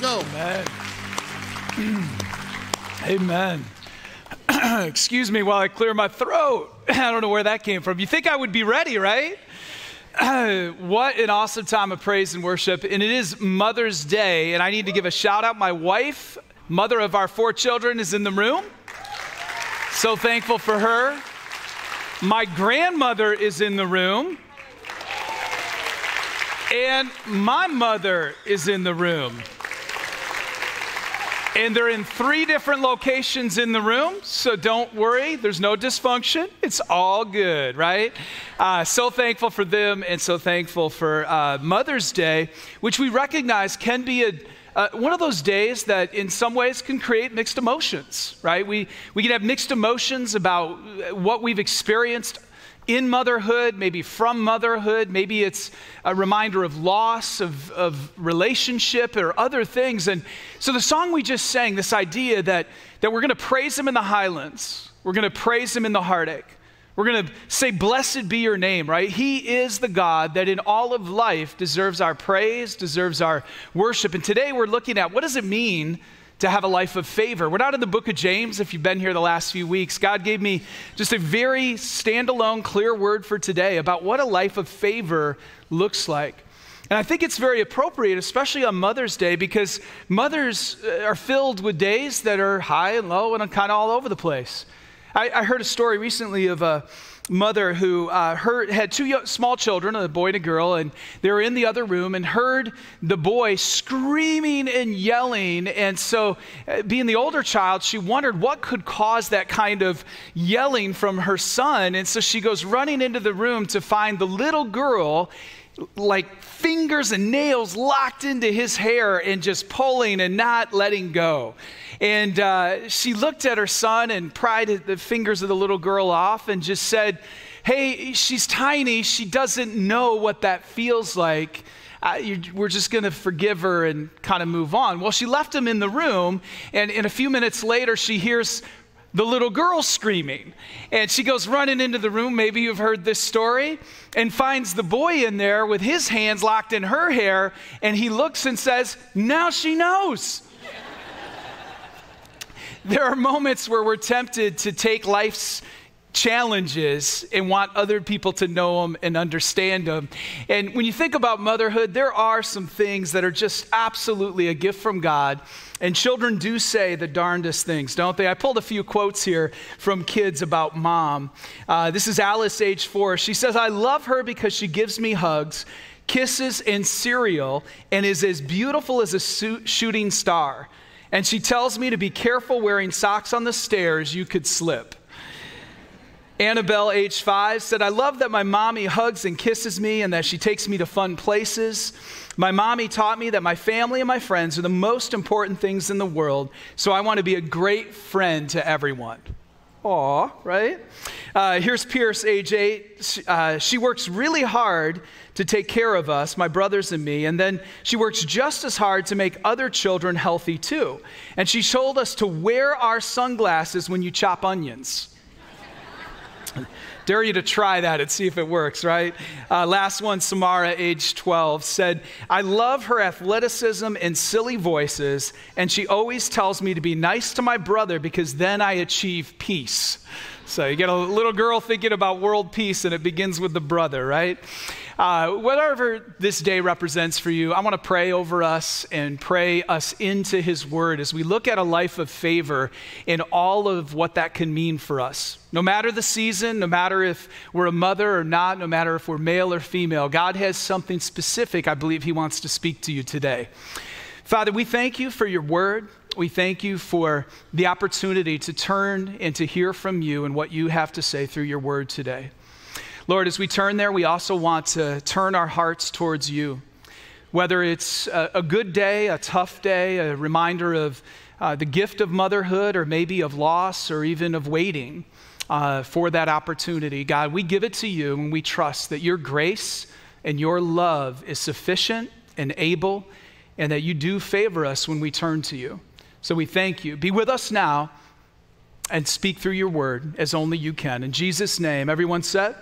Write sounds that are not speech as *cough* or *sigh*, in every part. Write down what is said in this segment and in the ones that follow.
go. Amen. *clears throat* Amen. *clears throat* Excuse me while I clear my throat. *clears throat* I don't know where that came from. You think I would be ready, right? what an awesome time of praise and worship. And it is Mother's Day, and I need to give a shout out. My wife, mother of our four children, is in the room. So thankful for her. My grandmother is in the room. And my mother is in the room. And they're in three different locations in the room, so don't worry. There's no dysfunction. It's all good, right? Uh, so thankful for them and so thankful for uh, Mother's Day, which we recognize can be a, uh, one of those days that in some ways can create mixed emotions, right? We, we can have mixed emotions about what we've experienced in motherhood, maybe from motherhood, maybe it's a reminder of loss, of, of relationship, or other things. And so the song we just sang, this idea that, that we're going to praise Him in the highlands, we're going to praise Him in the heartache. We're going to say, Blessed be your name, right? He is the God that in all of life deserves our praise, deserves our worship. And today we're looking at what does it mean to have a life of favor. We're not in the book of James, if you've been here the last few weeks. God gave me just a very standalone, clear word for today about what a life of favor looks like. And I think it's very appropriate, especially on Mother's Day, because mothers uh, are filled with days that are high and low and kind of all over the place. I, I heard a story recently of a mother who uh, heard, had two small children, a boy and a girl, and they were in the other room and heard the boy screaming and yelling. And so, uh, being the older child, she wondered what could cause that kind of yelling from her son. And so she goes running into the room to find the little girl like fingers and nails locked into his hair and just pulling and not letting go. And uh, she looked at her son and pried the fingers of the little girl off and just said, Hey, she's tiny. She doesn't know what that feels like. Uh, we're just going to forgive her and kind of move on. Well, she left him in the room, and, and a few minutes later, she hears the little girl screaming. And she goes running into the room, maybe you've heard this story, and finds the boy in there with his hands locked in her hair. And he looks and says, Now she knows. *laughs* there are moments where we're tempted to take life's challenges and want other people to know them and understand them. And when you think about motherhood, there are some things that are just absolutely a gift from God. And children do say the darndest things, don't they? I pulled a few quotes here from kids about mom. Uh, this is Alice, age four. She says, I love her because she gives me hugs, kisses, and cereal, and is as beautiful as a shooting star. And she tells me to be careful wearing socks on the stairs, you could slip. Annabelle, age five, said, I love that my mommy hugs and kisses me and that she takes me to fun places. My mommy taught me that my family and my friends are the most important things in the world, so I want to be a great friend to everyone. Aw, right? Uh, here's Pierce, age eight. Uh, she works really hard to take care of us, my brothers and me, and then she works just as hard to make other children healthy too. And she told us to wear our sunglasses when you chop onions. *laughs* Dare you to try that and see if it works, right? Uh, last one, Samara, age 12, said, I love her athleticism and silly voices, and she always tells me to be nice to my brother because then I achieve peace. So you get a little girl thinking about world peace, and it begins with the brother, right? Uh, whatever this day represents for you, I want to pray over us and pray us into His Word as we look at a life of favor and all of what that can mean for us. No matter the season, no matter if we're a mother or not, no matter if we're male or female, God has something specific I believe He wants to speak to you today. Father, we thank you for your Word. We thank you for the opportunity to turn and to hear from you and what you have to say through your Word today. Lord, as we turn there, we also want to turn our hearts towards you. Whether it's a, a good day, a tough day, a reminder of uh, the gift of motherhood, or maybe of loss, or even of waiting uh, for that opportunity, God, we give it to you and we trust that your grace and your love is sufficient and able, and that you do favor us when we turn to you. So we thank you. Be with us now and speak through your word as only you can. In Jesus' name, everyone said,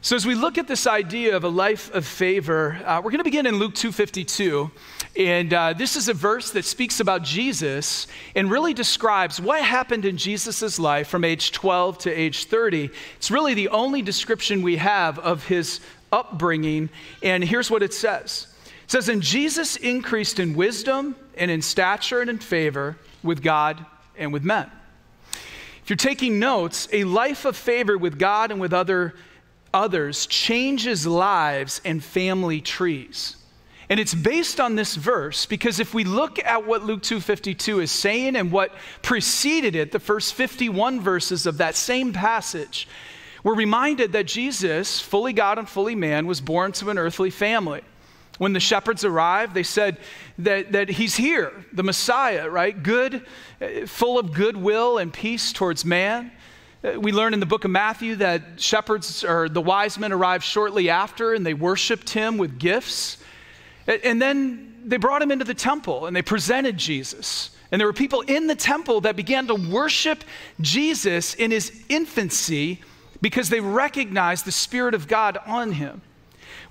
So as we look at this idea of a life of favor, uh, we're going to begin in Luke 2:52, and uh, this is a verse that speaks about Jesus and really describes what happened in Jesus' life from age 12 to age 30. It's really the only description we have of his upbringing, and here's what it says. Says, "And Jesus increased in wisdom and in stature and in favor with God and with men." If you're taking notes, a life of favor with God and with other others changes lives and family trees. And it's based on this verse because if we look at what Luke 2:52 is saying and what preceded it, the first 51 verses of that same passage, we're reminded that Jesus, fully God and fully man, was born to an earthly family. When the shepherds arrived, they said that, that he's here, the Messiah, right? Good, full of goodwill and peace towards man. Uh, we learn in the book of Matthew that shepherds or the wise men arrived shortly after and they worshiped him with gifts. And then they brought him into the temple and they presented Jesus. And there were people in the temple that began to worship Jesus in his infancy because they recognized the Spirit of God on him.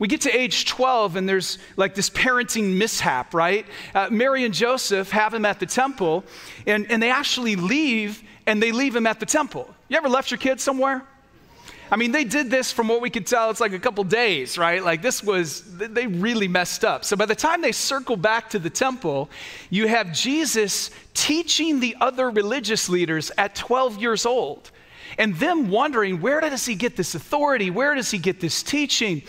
We get to age 12 and there's like this parenting mishap, right? Uh, Mary and Joseph have him at the temple and, and they actually leave and they leave him at the temple. You ever left your kids somewhere? I mean, they did this from what we could tell, it's like a couple days, right? Like this was, they really messed up. So by the time they circle back to the temple, you have Jesus teaching the other religious leaders at 12 years old. And them wondering, where does he get this authority? Where does he get this teaching?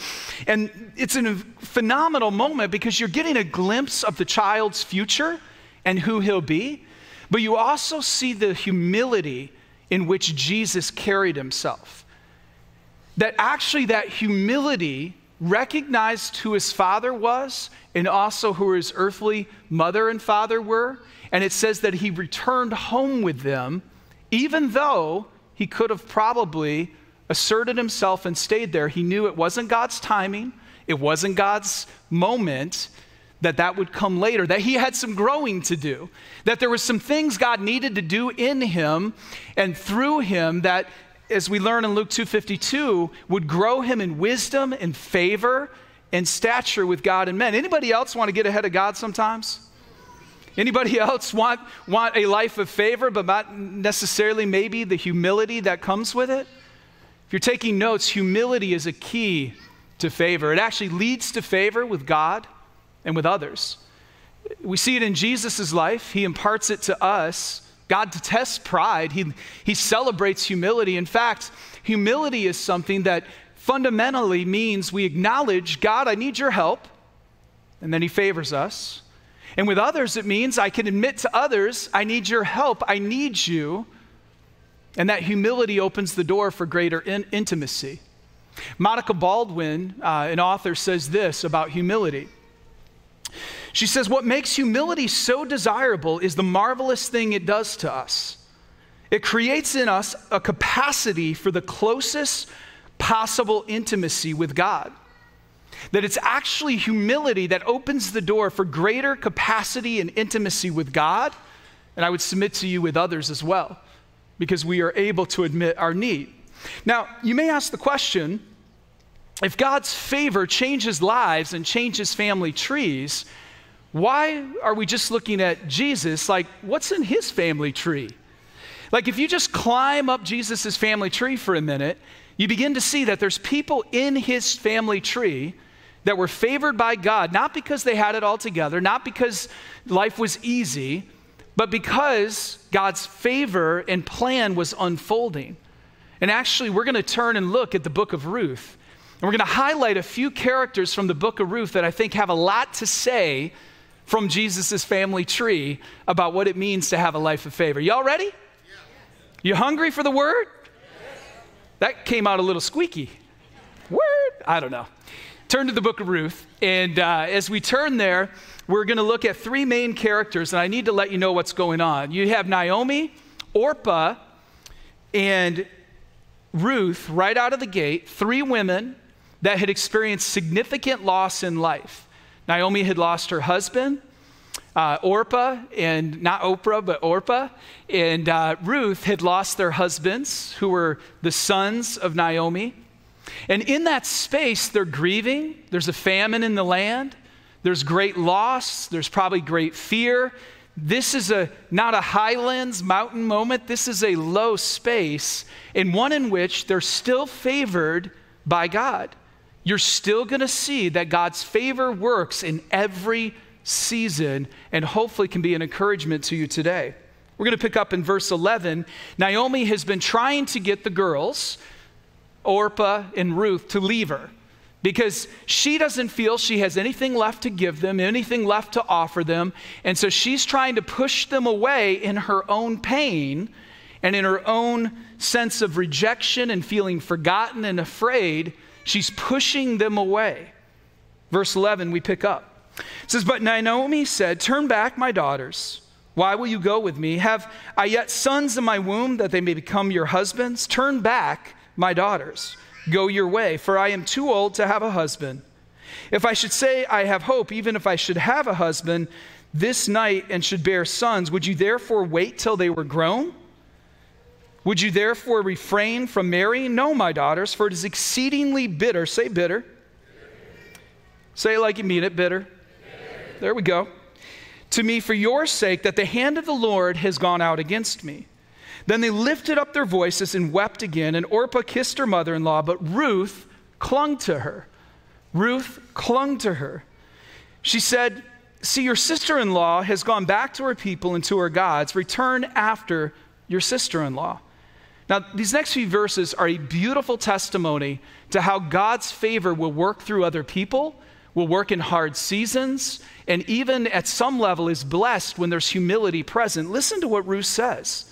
And it's a phenomenal moment because you're getting a glimpse of the child's future and who he'll be. But you also see the humility in which Jesus carried himself. That actually, that humility recognized who his father was and also who his earthly mother and father were. And it says that he returned home with them, even though he could have probably asserted himself and stayed there. He knew it wasn't God's timing, it wasn't God's moment, that that would come later, that he had some growing to do, that there were some things God needed to do in him and through him that as we learn in Luke 2:52 would grow him in wisdom and favor and stature with God and men. Anybody else want to get ahead of God sometimes? Anybody *laughs* else want, want a life of favor, but not necessarily maybe the humility that comes with it? If you're taking notes, humility is a key to favor. It actually leads to favor with God and with others. We see it in Jesus' life. He imparts it to us. God detests pride, he, he celebrates humility. In fact, humility is something that fundamentally means we acknowledge, God, I need your help, and then He favors us. And with others, it means I can admit to others, I need your help, I need you. And that humility opens the door for greater in- intimacy. Monica Baldwin, uh, an author, says this about humility. She says, What makes humility so desirable is the marvelous thing it does to us. It creates in us a capacity for the closest possible intimacy with God. That it's actually humility that opens the door for greater capacity and intimacy with God, and I would submit to you with others as well, because we are able to admit our need. Now, you may ask the question if God's favor changes lives and changes family trees, why are we just looking at Jesus? Like, what's in his family tree? Like, if you just climb up Jesus' family tree for a minute, you begin to see that there's people in his family tree that were favored by God, not because they had it all together, not because life was easy, but because God's favor and plan was unfolding. And actually, we're going to turn and look at the book of Ruth. And we're going to highlight a few characters from the book of Ruth that I think have a lot to say from Jesus' family tree about what it means to have a life of favor. Y'all ready? You hungry for the word? That came out a little squeaky. Word? I don't know. Turn to the book of Ruth. And uh, as we turn there, we're going to look at three main characters, and I need to let you know what's going on. You have Naomi, Orpah, and Ruth right out of the gate, three women that had experienced significant loss in life. Naomi had lost her husband, uh, Orpah, and not Oprah, but Orpah, and uh, Ruth had lost their husbands, who were the sons of Naomi. And in that space, they're grieving. There's a famine in the land. There's great loss. There's probably great fear. This is a not a highlands mountain moment. This is a low space, and one in which they're still favored by God. You're still going to see that God's favor works in every season and hopefully can be an encouragement to you today. We're going to pick up in verse 11. Naomi has been trying to get the girls, Orpah and Ruth, to leave her because she doesn't feel she has anything left to give them, anything left to offer them. And so she's trying to push them away in her own pain and in her own sense of rejection and feeling forgotten and afraid. She's pushing them away. Verse 11, we pick up. It says, But Naomi said, Turn back, my daughters. Why will you go with me? Have I yet sons in my womb that they may become your husbands? Turn back, my daughters. Go your way, for I am too old to have a husband. If I should say I have hope, even if I should have a husband this night and should bear sons, would you therefore wait till they were grown? Would you therefore refrain from marrying? No, my daughters, for it is exceedingly bitter. Say bitter. Say it like you mean it, bitter. There we go. To me, for your sake, that the hand of the Lord has gone out against me. Then they lifted up their voices and wept again, and Orpah kissed her mother in law, but Ruth clung to her. Ruth clung to her. She said, See, your sister in law has gone back to her people and to her gods. Return after your sister in law. Now, these next few verses are a beautiful testimony to how God's favor will work through other people, will work in hard seasons, and even at some level is blessed when there's humility present. Listen to what Ruth says.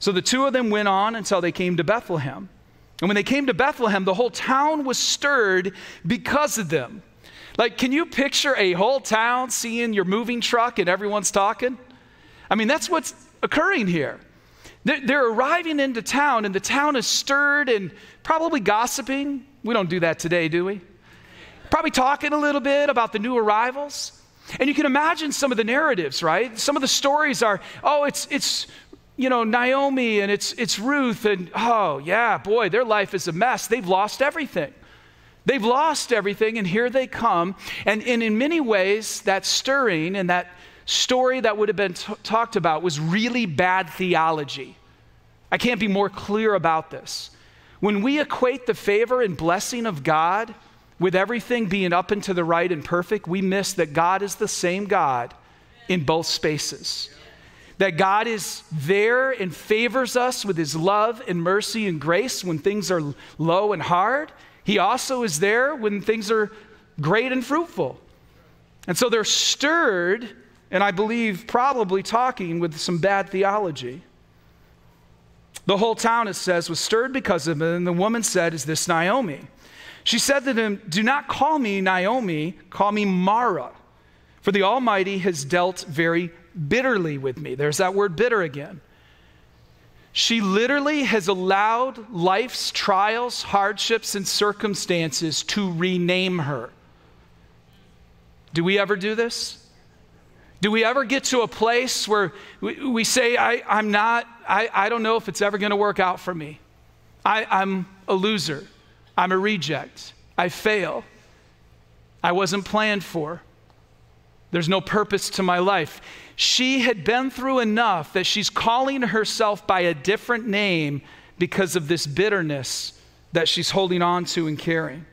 So the two of them went on until they came to Bethlehem. And when they came to Bethlehem, the whole town was stirred because of them. Like, can you picture a whole town seeing your moving truck and everyone's talking? I mean, that's what's occurring here. They're, arriving into town, and the town is stirred and probably gossiping. We don't do that today, do we? Probably talking a little bit about the new arrivals. And you can imagine some of the narratives, right? Some of the stories are, oh, it's, it's you know, Naomi and it's, it's Ruth, and oh, yeah, boy, their life is a mess. They've lost everything. They've lost everything, and here they come. And, and in many ways, that stirring and that story that would have been t- talked about was really bad theology. I can't be more clear about this. When we equate the favor and blessing of God with everything being up and to the right and perfect, we miss that God is the same God in both spaces that God is there and favors us with his love and mercy and grace when things are low and hard. He also is there when things are great and fruitful. And so they're stirred, and I believe probably talking with some bad theology. The whole town, it says, was stirred because of it. And the woman said, Is this Naomi? She said to him, Do not call me Naomi, call me Mara, for the Almighty has dealt very bitterly with me. There's that word bitter again. She literally has allowed life's trials, hardships, and circumstances to rename her. Do we ever do this? Do we ever get to a place where we, say, I, am not, I, I don't know if it's ever going to work out for me? I, I'm a loser. I'm a reject. I fail. I wasn't planned for. There's no purpose to my life. She had been through enough that she's calling herself by a different name because of this bitterness that she's holding on to and carrying.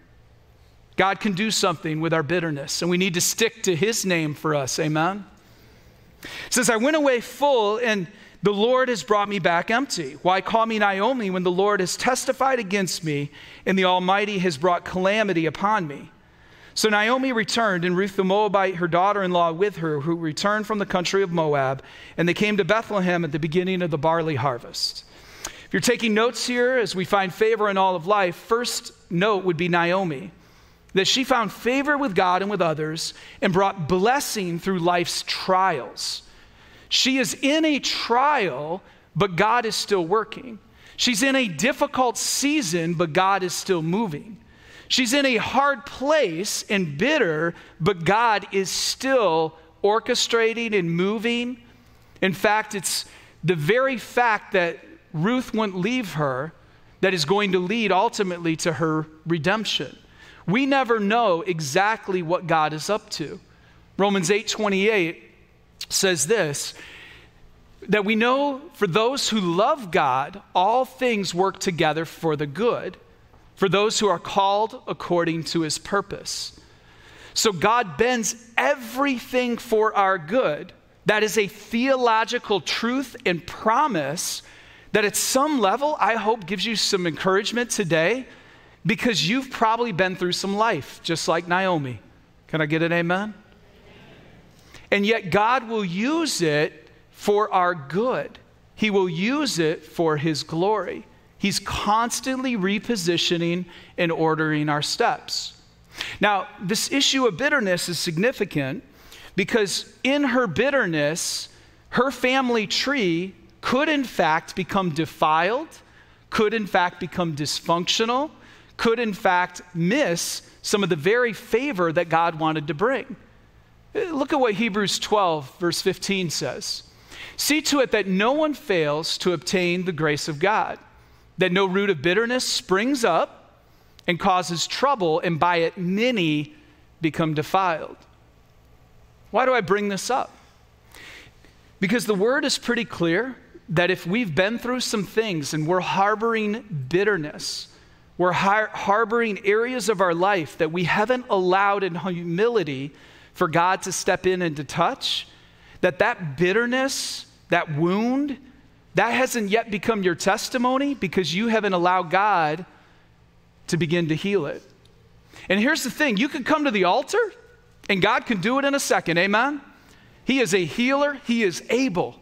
God can do something with our bitterness, and we need to stick to His name for us. Amen? It says, I went away full, and the Lord has brought me back empty. Why call me Naomi when the Lord has testified against me, and the Almighty has brought calamity upon me? So Naomi returned, and Ruth the Moabite, her daughter in law, with her, who returned from the country of Moab, and they came to Bethlehem at the beginning of the barley harvest. If you're taking notes here as we find favor in all of life, first note would be Naomi. that she found favor with God and with others and brought blessing through life's trials. She is in a trial, but God is still working. She's in a difficult season, but God is still moving. She's in a hard place and bitter, but God is still orchestrating and moving. In fact, it's the very fact that Ruth wouldn't leave her that is going to lead ultimately to her redemption. We never know exactly what God is up to. Romans 8:28 says this that we know for those who love God, all things work together for the good, for those who are called according to his purpose. So God bends everything for our good. That is a theological truth and promise that at some level, I hope, gives you some encouragement today because you've probably been through some life, just like Naomi. Can I get an amen? And yet, God will use it for our good. He will use it for His glory. He's constantly repositioning and ordering our steps. Now, this issue of bitterness is significant because in her bitterness, her family tree could in fact become defiled, could in fact become dysfunctional, could in fact miss some of the very favor that God wanted to bring. Look at what Hebrews 12, verse 15 says. See to it that no one fails to obtain the grace of God, that no root of bitterness springs up and causes trouble, and by it many become defiled. Why do I bring this up? Because the word is pretty clear that if we've been through some things and we're harboring bitterness, we're har- harboring areas of our life that we haven't allowed in humility for God to step in and to touch, that that bitterness that wound, that hasn't yet become your testimony because you haven't allowed God to begin to heal it. And here's the thing you can come to the altar and God can do it in a second, amen? He is a healer, He is able.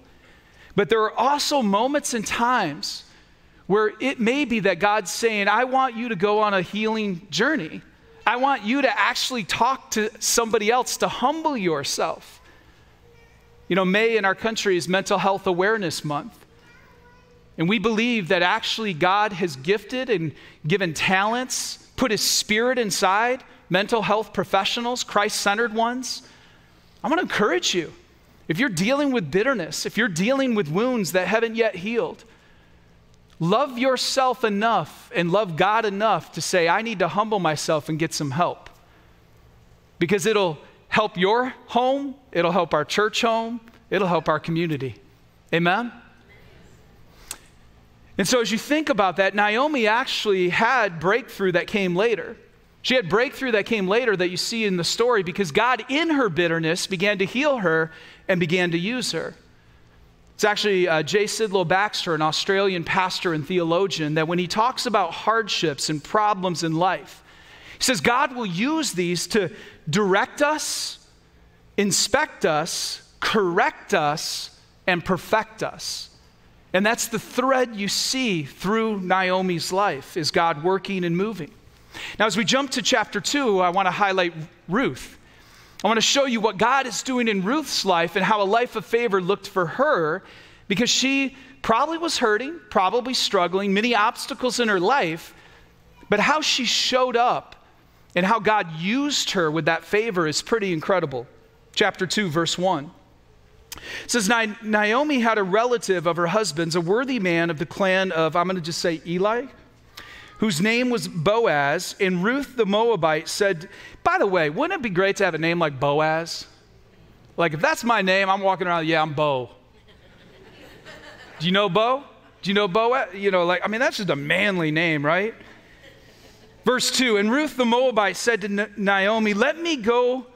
But there are also moments and times where it may be that God's saying, I want you to go on a healing journey. I want you to actually talk to somebody else to humble yourself. You know, May in our country is Mental Health Awareness Month. And we believe that actually God has gifted and given talents, put his spirit inside mental health professionals, Christ centered ones. I want to encourage you. If you're dealing with bitterness, if you're dealing with wounds that haven't yet healed, love yourself enough and love God enough to say, I need to humble myself and get some help. Because it'll help your home, it'll help our church home, it'll help our community. Amen? And so, as you think about that, Naomi actually had breakthrough that came later. She had breakthrough that came later that you see in the story because God, in her bitterness, began to heal her and began to use her. It's actually uh, J. Sidlow Baxter, an Australian pastor and theologian, that when he talks about hardships and problems in life, he says God will use these to direct us, inspect us, correct us, and perfect us. And that's the thread you see through Naomi's life is God working and moving. Now, as we jump to chapter two, I want to highlight Ruth. I want to show you what God is doing in Ruth's life and how a life of favor looked for her because she probably was hurting, probably struggling, many obstacles in her life, but how she showed up and how God used her with that favor is pretty incredible. Chapter 2, verse 1. It says, Naomi had a relative of her husband's, a worthy man of the clan of, I'm going to just say Eli, whose name was Boaz. And Ruth the Moabite said, By the way, wouldn't it be great to have a name like Boaz? Like, if that's my name, I'm walking around, yeah, I'm Bo. Do you know Bo? Do you know Boaz? You know, like, I mean, that's just a manly name, right? Verse 2 And Ruth the Moabite said to Naomi, Let me go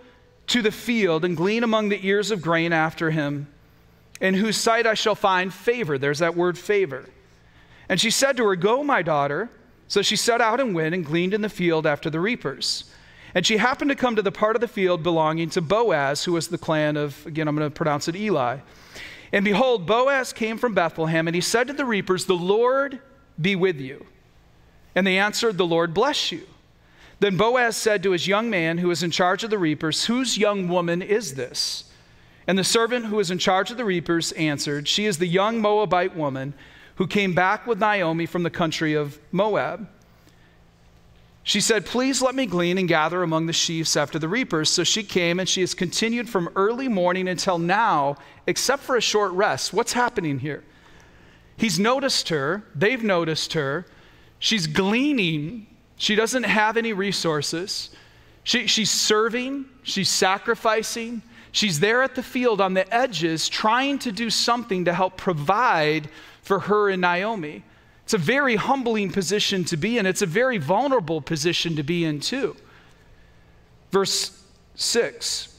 to the field and glean among the ears of grain after him, in whose sight I shall find favor. There's that word favor. And she said to her, Go, my daughter. So she set out and went and gleaned in the field after the reapers. And she happened to come to the part of the field belonging to Boaz, who was the clan of, again, I'm going to pronounce it Eli. And behold, Boaz came from Bethlehem, and he said to the reapers, The Lord be with you. And they answered, The Lord bless you. Then Boaz said to his young man who was in charge of the reapers, Whose young woman is this? And the servant who was in charge of the reapers answered, She is the young Moabite woman who came back with Naomi from the country of Moab. She said, Please let me glean and gather among the sheaves after the reapers. So she came, and she has continued from early morning until now, except for a short rest. What's happening here? He's noticed her, they've noticed her. She's gleaning she doesn't have any resources. She, she's serving, she's sacrificing, she's there at the field on the edges trying to do something to help provide for her and Naomi. It's a very humbling position to be in, it's a very vulnerable position to be in, too. Verse 6.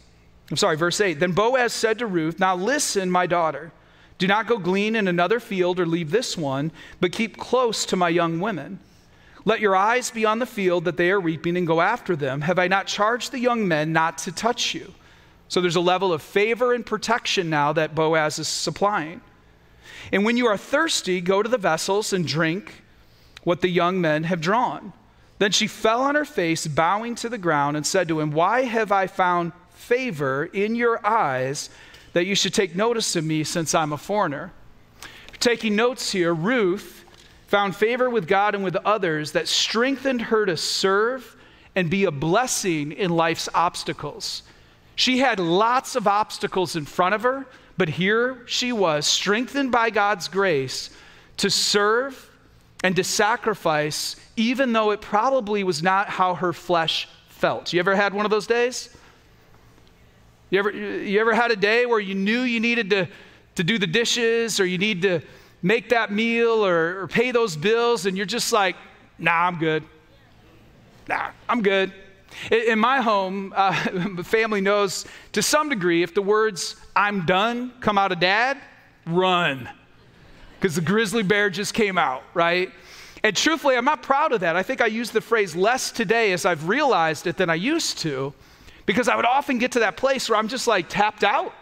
I'm sorry, verse 8. Then Boaz said to Ruth, Now listen, my daughter. Do not go glean in another field or leave this one, but keep close to my young women. Let your eyes be on the field that they are reaping and go after them. Have I not charged the young men not to touch you? So there's a level of favor and protection now that Boaz is supplying. And when you are thirsty, go to the vessels and drink what the young men have drawn. Then she fell on her face, bowing to the ground, and said to him, Why have I found favor in your eyes that you should take notice of me since I'm a foreigner? Taking notes here, Ruth found favor with God and with others that strengthened her to serve and be a blessing in life's obstacles. She had lots of obstacles in front of her, but here she was, strengthened by God's grace to serve and to sacrifice, even though it probably was not how her flesh felt. You ever had one of those days? You ever, you ever had a day where you knew you needed to, to do the dishes or you need to make that meal or, or pay those bills, and you're just like, nah, I'm good. Nah, I'm good. In, in my home, uh, *laughs* family knows to some degree if the words I'm done come out of dad, run. Because the grizzly bear just came out, right? And truthfully, I'm not proud of that. I think I use the phrase less today as I've realized it than I used to, because I would often get to that place where I'm just like tapped out.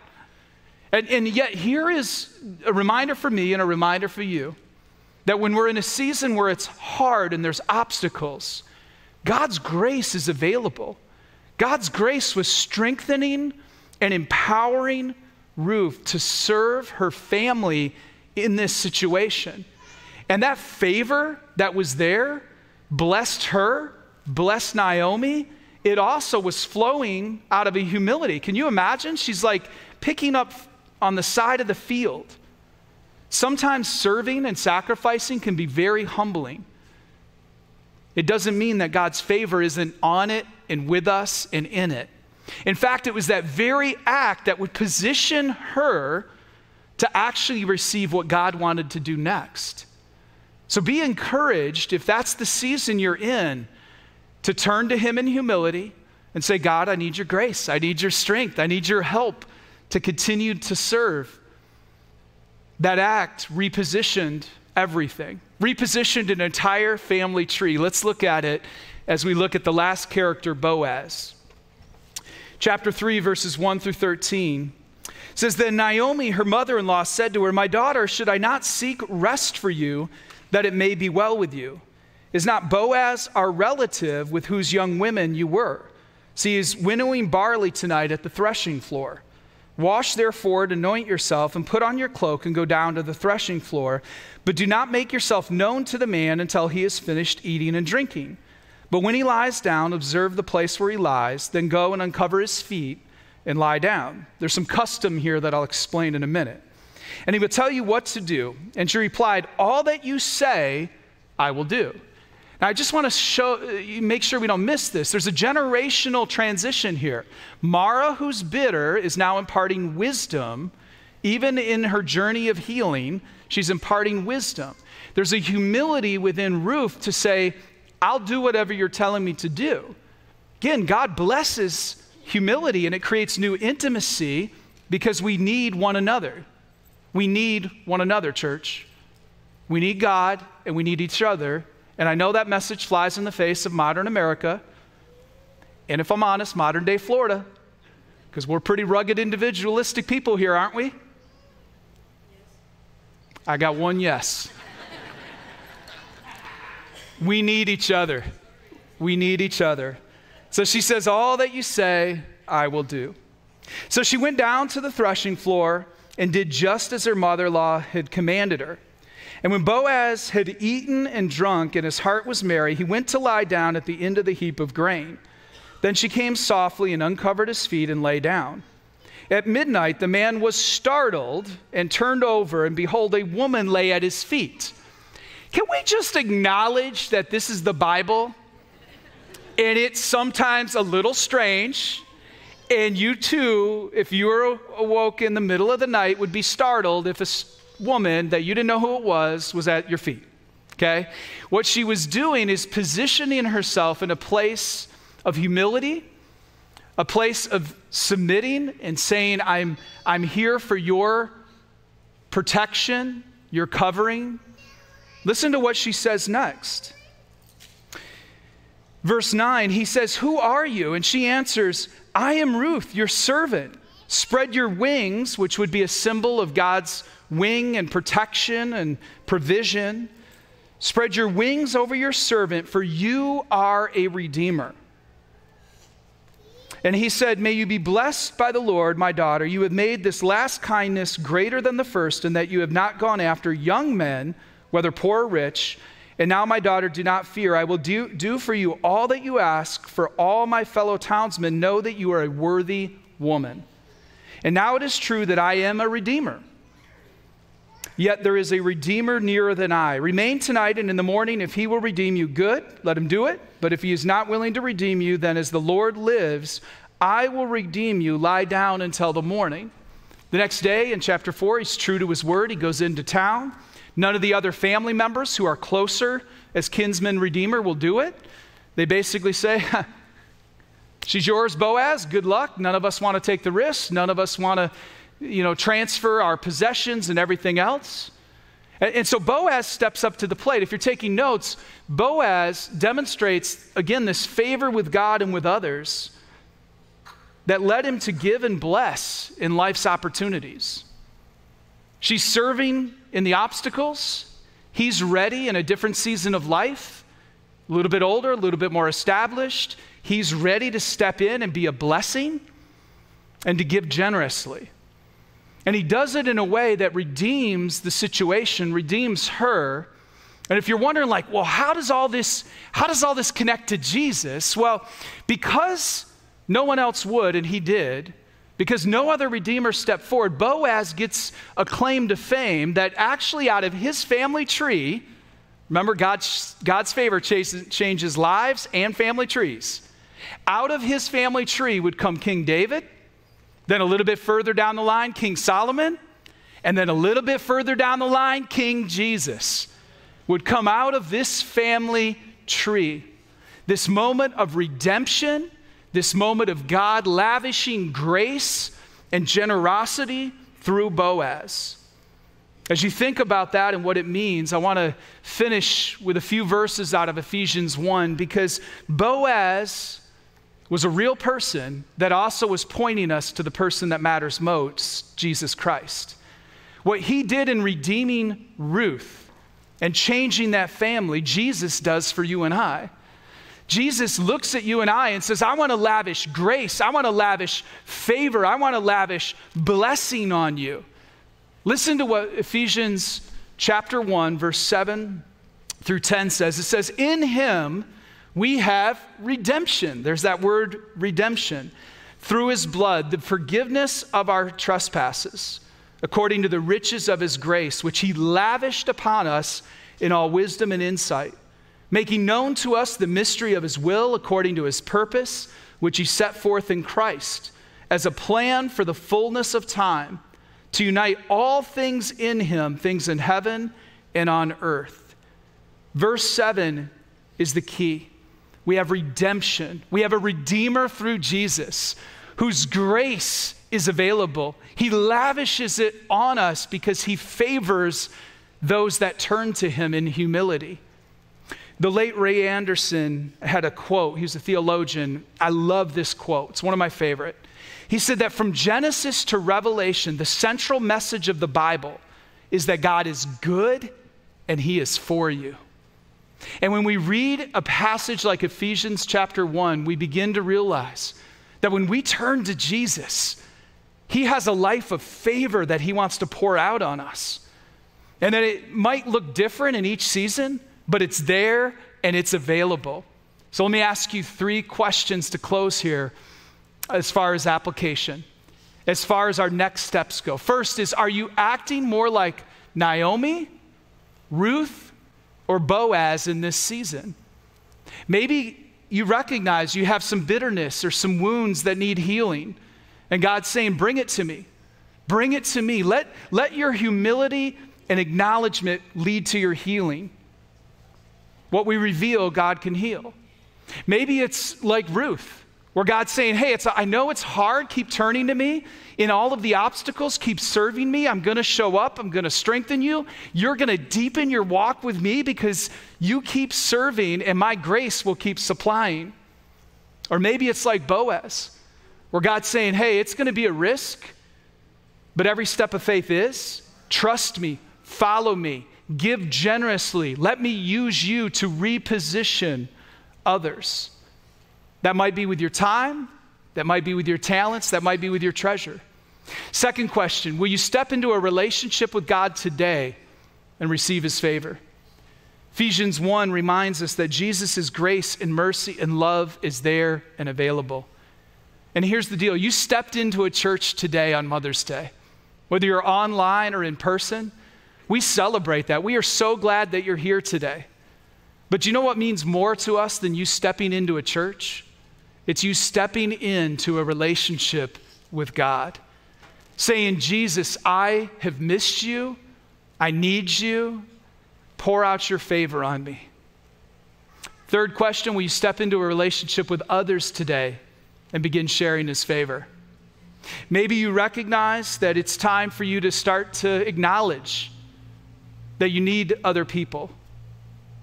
And, and yet, here is a reminder for me and a reminder for you that when we're in a season where it's hard and there's obstacles, God's grace is available. God's grace was strengthening and empowering Ruth to serve her family in this situation. And that favor that was there blessed her, blessed Naomi. It also was flowing out of a humility. Can you imagine? She's like picking up on the side of the field. Sometimes serving and sacrificing can be very humbling. It doesn't mean that God's favor isn't on it and with us and in it. In fact, it was that very act that would position her to actually receive what God wanted to do next. So be encouraged if that's the season you're in to turn to Him in humility and say, God, I need your grace. I need your strength. I need your help to continue to serve. That act repositioned everything, repositioned an entire family tree. Let's look at it as we look at the last character, Boaz. Chapter 3, verses 1 through 13 says, Then Naomi, her mother in law, said to her, My daughter, should I not seek rest for you, that it may be well with you? Is not Boaz our relative with whose young women you were? See, he's winnowing barley tonight at the threshing floor. Wash therefore and anoint yourself, and put on your cloak and go down to the threshing floor. But do not make yourself known to the man until he has finished eating and drinking. But when he lies down, observe the place where he lies, then go and uncover his feet and lie down. There's some custom here that I'll explain in a minute. And he would tell you what to do. And she replied, All that you say, I will do. Now, I just want to show, make sure we don't miss this. There's a generational transition here. Mara, who's bitter, is now imparting wisdom. Even in her journey of healing, she's imparting wisdom. There's a humility within Ruth to say, I'll do whatever you're telling me to do. Again, God blesses humility and it creates new intimacy because we need one another. We need one another, church. We need God and we need each other and I know that message flies in the face of modern America. And if I'm honest, modern day Florida, because we're pretty rugged, individualistic people here, aren't we? I got one yes. we need each other. We need each other. So she says, All that you say, I will do. So she went down to the threshing floor and did just as her mother in law had commanded her. And when Boaz had eaten and drunk and his heart was merry, he went to lie down at the end of the heap of grain. Then she came softly and uncovered his feet and lay down. At midnight, the man was startled and turned over, and behold, a woman lay at his feet. Can we just acknowledge that this is the Bible? And it's sometimes a little strange. And you too, if you were awoke in the middle of the night, would be startled if a woman that you didn't know who it was was at your feet. Okay? What she was doing is positioning herself in a place of humility, a place of submitting and saying, I'm, I'm here for your protection, your covering. Listen to what she says next. Verse 9, he says, Who are you? And she answers, I am Ruth, your servant. Spread your wings, which would be a symbol of God's wing and protection and provision. Spread your wings over your servant, for you are a redeemer. And he said, May you be blessed by the Lord, my daughter. You have made this last kindness greater than the first, in that you have not gone after young men, whether poor or rich. And now, my daughter, do not fear. I will do, do for you all that you ask, for all my fellow townsmen know that you are a worthy woman. And now it is true that I am a redeemer. Yet there is a redeemer nearer than I. Remain tonight, and in the morning, if he will redeem you, good, let him do it. But if he is not willing to redeem you, then as the Lord lives, I will redeem you. Lie down until the morning. The next day, in chapter 4, he's true to his word. He goes into town. None of the other family members who are closer as kinsman redeemer will do it. They basically say, She's yours, Boaz. Good luck. None of us want to take the risk. None of us want to you know, transfer our possessions and everything else. And, and, so Boaz steps up to the plate. If you're taking notes, Boaz demonstrates, again, this favor with God and with others that led him to give and bless in life's opportunities. She's serving in the obstacles. He's ready in a different season of life, a little bit older, a little bit more established. He's ready to step in and be a blessing and to give generously. And he does it in a way that redeems the situation, redeems her. And if you're wondering like, well, how does all this how does all this connect to Jesus? Well, because no one else would and he did, because no other redeemer stepped forward, Boaz gets a claim to fame that actually out of his family tree, remember God's, God's favor changes lives and family trees. Out of his family tree would come King David, then a little bit further down the line, King Solomon. And then a little bit further down the line, King Jesus would come out of this family tree. This moment of redemption, this moment of God lavishing grace and generosity through Boaz. As you think about that and what it means, I want to finish with a few verses out of Ephesians 1 because Boaz was a real person that also was pointing us to the person that matters most, Jesus Christ. What he did in redeeming Ruth and changing that family, Jesus does for you and I. Jesus looks at you and I and says, I want to lavish grace. I want to lavish favor. I want to lavish blessing on you. Listen to what Ephesians chapter 1, verse 7 through 10 says. It says, In him, we have redemption. There's that word redemption. Through his blood, the forgiveness of our trespasses, according to the riches of his grace, which he lavished upon us in all wisdom and insight, making known to us the mystery of his will according to his purpose, which he set forth in Christ as a plan for the fullness of time to unite all things in him, things in heaven and on earth. Verse 7 is the key. We have redemption. We have a redeemer through Jesus whose grace is available. He lavishes it on us because he favors those that turn to him in humility. The late Ray Anderson had a quote. He was a theologian. I love this quote, it's one of my favorite. He said that from Genesis to Revelation, the central message of the Bible is that God is good and he is for you. And when we read a passage like Ephesians chapter 1, we begin to realize that when we turn to Jesus, He has a life of favor that He wants to pour out on us. And that it might look different in each season, but it's there and it's available. So let me ask you three questions to close here as far as application, as far as our next steps go. First is Are you acting more like Naomi, Ruth, or Boaz in this season? Maybe you recognize you have some bitterness or some wounds that need healing. And God's saying, Bring it to me. Bring it to me. Let, let your humility and acknowledgement lead to your healing. What we reveal, God can heal. Maybe it's like Ruth, where God's saying, Hey, it's, I know it's hard. Keep turning to me. In all of the obstacles, keep serving me. I'm going to show up. I'm going to strengthen you. You're going to deepen your walk with me because you keep serving, and my grace will keep supplying. Or maybe it's like Boaz, where God's saying, Hey, it's going to be a risk, but every step of faith is trust me, follow me, give generously. Let me use you to reposition others. That might be with your time, that might be with your talents, that might be with your treasure. Second question Will you step into a relationship with God today and receive his favor? Ephesians 1 reminds us that Jesus' grace and mercy and love is there and available. And here's the deal you stepped into a church today on Mother's Day, whether you're online or in person. We celebrate that. We are so glad that you're here today. But do you know what means more to us than you stepping into a church? It's you stepping into a relationship with God. Saying, Jesus, I have missed you. I need you. Pour out your favor on me. Third question Will you step into a relationship with others today and begin sharing his favor? Maybe you recognize that it's time for you to start to acknowledge that you need other people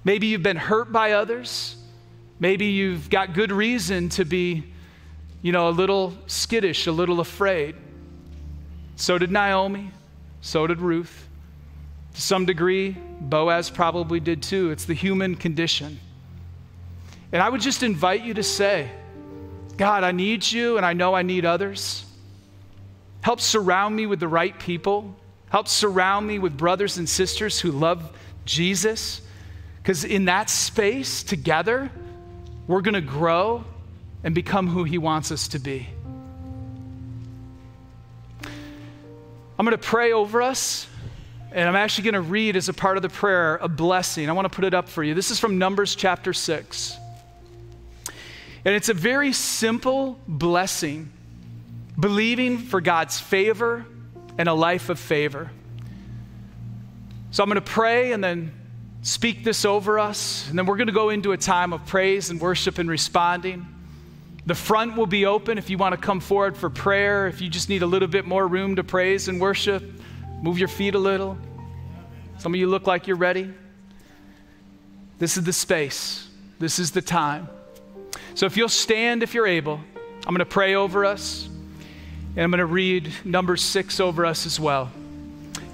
Maybe you've been hurt by others. Maybe you've got good reason to be, you know, a little skittish, a little afraid. So did Naomi. So did Ruth. To some degree, Boaz probably did too. It's the human condition. And I would just invite you to say, God, I need you and I know I need others. Help surround me with the right people. Help surround me with brothers and sisters who love Jesus. Because in that space together, we're going to grow and become who He wants us to be. I'm going to pray over us, and I'm actually going to read as a part of the prayer a blessing. I want to put it up for you. This is from Numbers chapter 6. And it's a very simple blessing, believing for God's favor and a life of favor. So I'm going to pray and then speak this over us, and then we're going to go into a time of praise and worship and responding. The front will be open if you want to come forward for prayer. If you just need a little bit more room to praise and worship, move your feet a little. Some of you look like you're ready. This is the space, this is the time. So if you'll stand if you're able, I'm going to pray over us, and I'm going to read number six over us as well.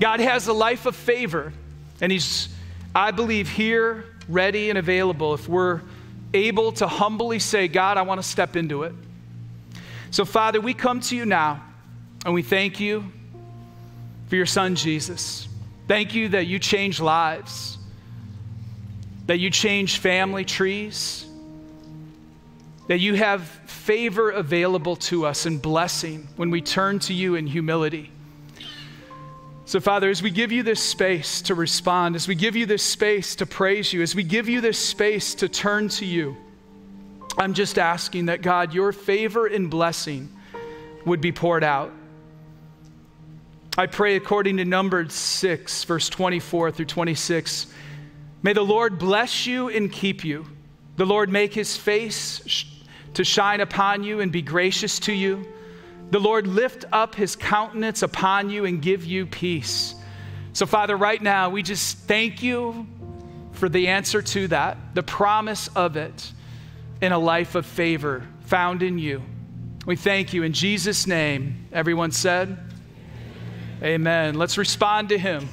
God has a life of favor, and He's I believe here, ready and available, if we're able to humbly say, God, I want to step into it. So, Father, we come to you now and we thank you for your son, Jesus. Thank you that you change lives, that you change family trees, that you have favor available to us and blessing when we turn to you in humility. So, Father, as we give you this space to respond, as we give you this space to praise you, as we give you this space to turn to you, I'm just asking that, God, your favor and blessing would be poured out. I pray according to Numbers 6, verse 24 through 26. May the Lord bless you and keep you. The Lord make his face to shine upon you and be gracious to you. The Lord lift up his countenance upon you and give you peace. So, Father, right now, we just thank you for the answer to that, the promise of it in a life of favor found in you. We thank you in Jesus' name. Everyone said, Amen. Amen. Let's respond to him.